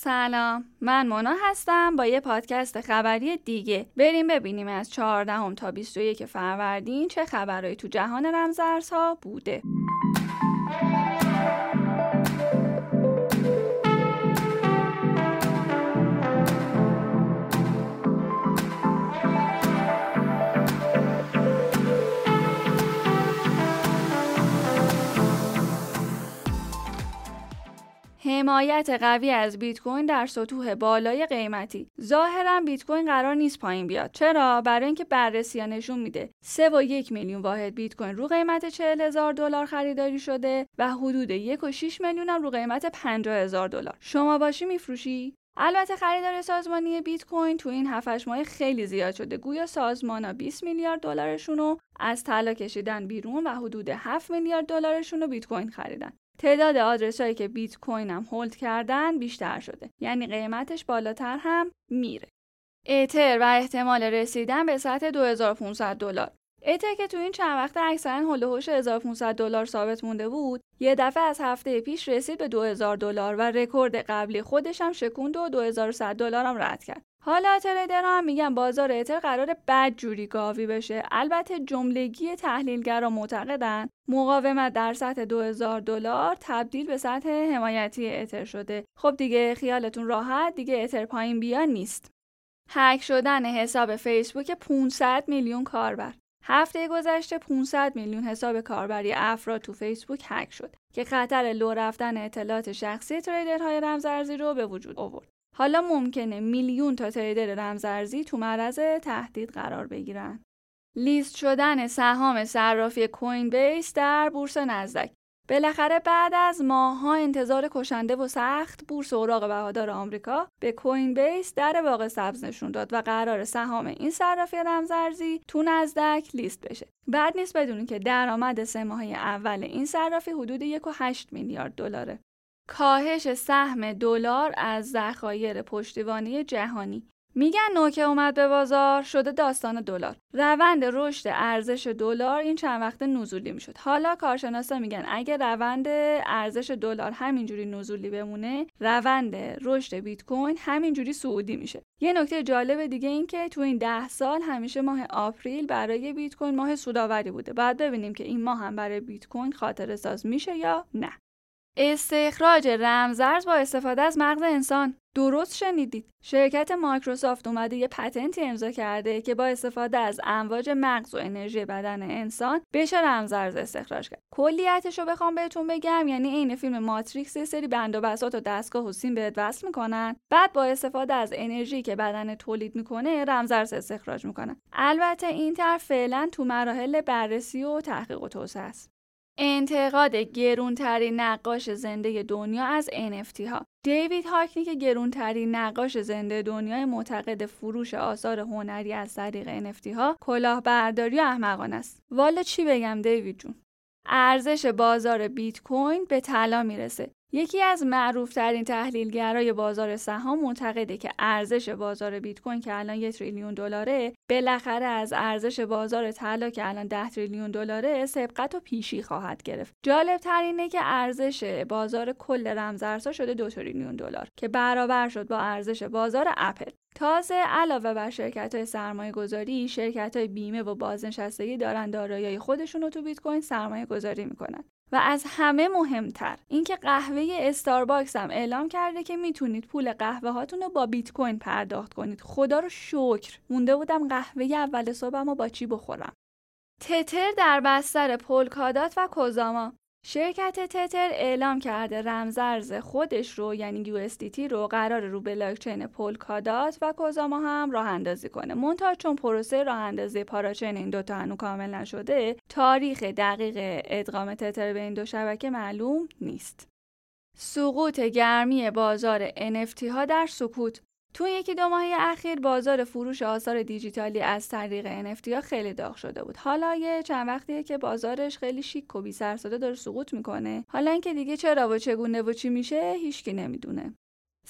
سلام. من مونا هستم با یه پادکست خبری دیگه. بریم ببینیم از 14 تا 21 فروردین چه خبرهایی تو جهان رمزارزها بوده. حمایت قوی از بیت کوین در سطوح بالای قیمتی. ظاهرا بیت کوین قرار نیست پایین بیاد. چرا؟ برای اینکه بررسی نشون میده. 3 و یک میلیون واحد بیت کوین رو قیمت 40 هزار دلار خریداری شده و حدود 1 و 6 میلیون هم رو قیمت 50 هزار دلار. شما باشی میفروشی؟ البته خریدار سازمانی بیت کوین تو این 7 ماه خیلی زیاد شده. گویا سازمانا 20 میلیارد دلارشون رو از طلا کشیدن بیرون و حدود 7 میلیارد دلارشون رو بیت کوین خریدن. تعداد آدرسایی که بیت کوین هم هولد کردن بیشتر شده. یعنی قیمتش بالاتر هم میره. اتر و احتمال رسیدن به سطح 2500 دلار. اتر که تو این چند وقت اکثرا هول هوش 1500 دلار ثابت مونده بود یه دفعه از هفته پیش رسید به 2000 دلار و رکورد قبلی خودش هم شکوند و 2100 دلار هم رد کرد. حالا تریدرها هم میگن بازار اتر قرار بد جوری گاوی بشه. البته جملگی تحلیلگرا معتقدن. مقاومت در سطح 2000 دلار تبدیل به سطح حمایتی اتر شده. خب دیگه خیالتون راحت دیگه اتر پایین بیا نیست. هک شدن حساب فیسبوک 500 میلیون کاربر. هفته گذشته 500 میلیون حساب کاربری افراد تو فیسبوک هک شد که خطر لو رفتن اطلاعات شخصی تریدرهای رمزارزی رو به وجود آورد. حالا ممکنه میلیون تا تریدر رمزارزی تو معرض تهدید قرار بگیرن. لیست شدن سهام صرافی کوین بیس در بورس نزدک بالاخره بعد از ماهها انتظار کشنده و سخت بورس اوراق بهادار آمریکا به کوین بیس در واقع سبز نشون داد و قرار سهام این صرافی رمزارزی تو نزدک لیست بشه. بعد نیست بدونید که درآمد سه ماهه اول این صرافی حدود 1.8 میلیارد دلاره. کاهش سهم دلار از ذخایر پشتیبانی جهانی. میگن نوکه اومد به بازار شده داستان دلار. روند رشد ارزش دلار این چند وقت نزولی می‌شد. حالا کارشناسا میگن اگه روند ارزش دلار همینجوری نزولی بمونه روند رشد بیت کوین همینجوری صعودی میشه. یه نکته جالب دیگه این که تو این ده سال همیشه ماه آپریل برای بیت کوین ماه سوداوری بوده. بعد ببینیم که این ماه هم برای بیت کوین خاطره ساز میشه یا نه. استخراج رمزارز با استفاده از مغز انسان. درست شنیدید. شرکت مایکروسافت اومده یه پتنتی امضا کرده که با استفاده از امواج مغز و انرژی بدن انسان بشه رمزارز استخراج کرد. کلیتش رو بخوام بهتون بگم یعنی عین فیلم ماتریکس یه سری بند و بساط و دستگاه و سیم بهت وصل می‌کنن. بعد با استفاده از انرژی که بدن تولید می‌کنه رمزارز استخراج می‌کنن. البته این طرح فعلا تو مراحل بررسی و تحقیق و توسعه است. انتقاد گرونترین نقاش زنده دنیا از NFT ها. دیوید هاکنی که گرونترین نقاش زنده دنیای معتقد فروش آثار هنری از طریق NFT ها کلاهبرداری و احمقانه است. والا چی بگم دیوید جون؟ ارزش بازار بیت کوین به طلا می‌رسه یکی از معروفترین تحلیلگرای بازار سهام معتقده که ارزش بازار بیت کوین که الان یک تریلیون دلاره بالاخره از ارزش بازار طلا که الان 10 تریلیون دلاره سبقت و پیشی خواهد گرفت. جالب تر اینه که ارزش بازار کل رمزارزها شده دو تریلیون دلار که برابر شد با ارزش بازار اپل. تازه علاوه بر شرکت های سرمایه گذاری شرکت های بیمه و بازنشستگی دارن دارایی خودشون رو تو بیت کوین سرمایه گذاری می‌کنن. و از همه مهمتر اینکه قهوه استارباکس هم اعلام کرده که می‌تونید پول قهوه هاتون رو با بیت کوین پرداخت کنید. خدا رو شکر مونده بودم قهوه اول صبحم با چی بخورم. تتر در بستر پولکادات و کوزاما. شرکت تتر اعلام کرده رمزارز خودش رو یعنی USDT رو قراره رو بلاکچین پولکادات و کوزاما هم راه اندازی کنه. منتها چون پروسه راه اندازی parachain این دوتا هنوز کامل نشده تاریخ دقیق ادغام تتر به این دو شبکه معلوم نیست. سقوط گرمی بازار NFT ها در سکوت تو یکی دو ماهی اخیر بازار فروش آثار دیجیتالی از طریق NFT ها خیلی داغ شده بود. حالا یه چند وقتیه که بازارش خیلی شیک و بی داره سقوط می‌کنه. حالا اینکه دیگه چرا و چگونه و چی میشه هیچکی نمی‌دونه.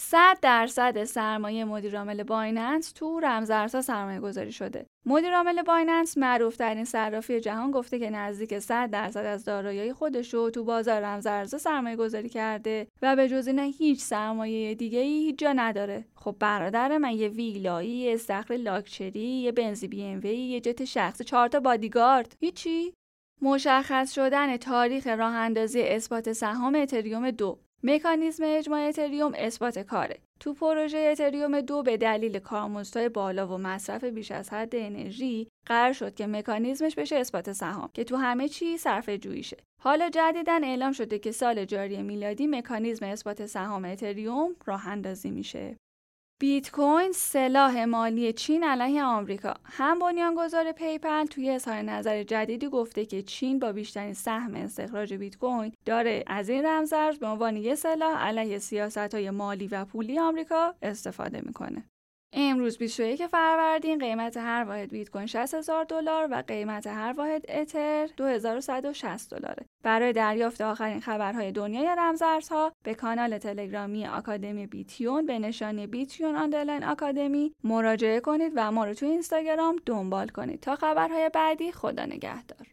100 درصد سرمایه مدیرعامل بایننس تو رمزارزها سرمایه گذاری شده. مدیرعامل بایننس معروف ترین صرافی جهان گفته که نزدیک 100 درصد از دارایی خودش رو تو بازار رمزارزها سرمایه گذاری کرده و به جز اینه هیچ سرمایه دیگه ای هیچ جا نداره. خب برادر من یه ویلایی، یه استخر لاکچری، یه بنزی بی ام وی، یه جت شخصی، چهار تا بادیگارد. هیچی؟ مشخص شدن تاریخ راه اندازی اثبات سهام اتریوم دو مکانیزم اجماع اتریوم اثبات کاره. تو پروژه اتریوم دو به دلیل کارمزدهای بالا و مصرف بیش از حد انرژی قرار شد که مکانیزمش بشه اثبات سهام که تو همه چی صرف جوییشه حالا جدیدا اعلام شده که سال جاری میلادی مکانیزم اثبات سهام اتریوم راه اندازی میشه. بیت کوین سلاح مالی چین علیه آمریکا. هم بنیانگذار پیپل توی اظهار نظر جدیدی گفته که چین با بیشترین سهم استخراج بیت کوین داره از این رمزارز به عنوان یک سلاح علیه سیاست های مالی و پولی آمریکا استفاده می‌کنه. امروز 21 فروردین قیمت هر واحد بیت کوین 60 هزار دلار و قیمت هر واحد اتر 2160 دلاره. برای دریافت آخرین خبرهای دنیای رمزارزها به کانال تلگرامی آکادمی بیتیون به نشانی بیتیون underline آکادمی مراجعه کنید و ما رو تو اینستاگرام دنبال کنید تا خبرهای بعدی خدا نگهدار.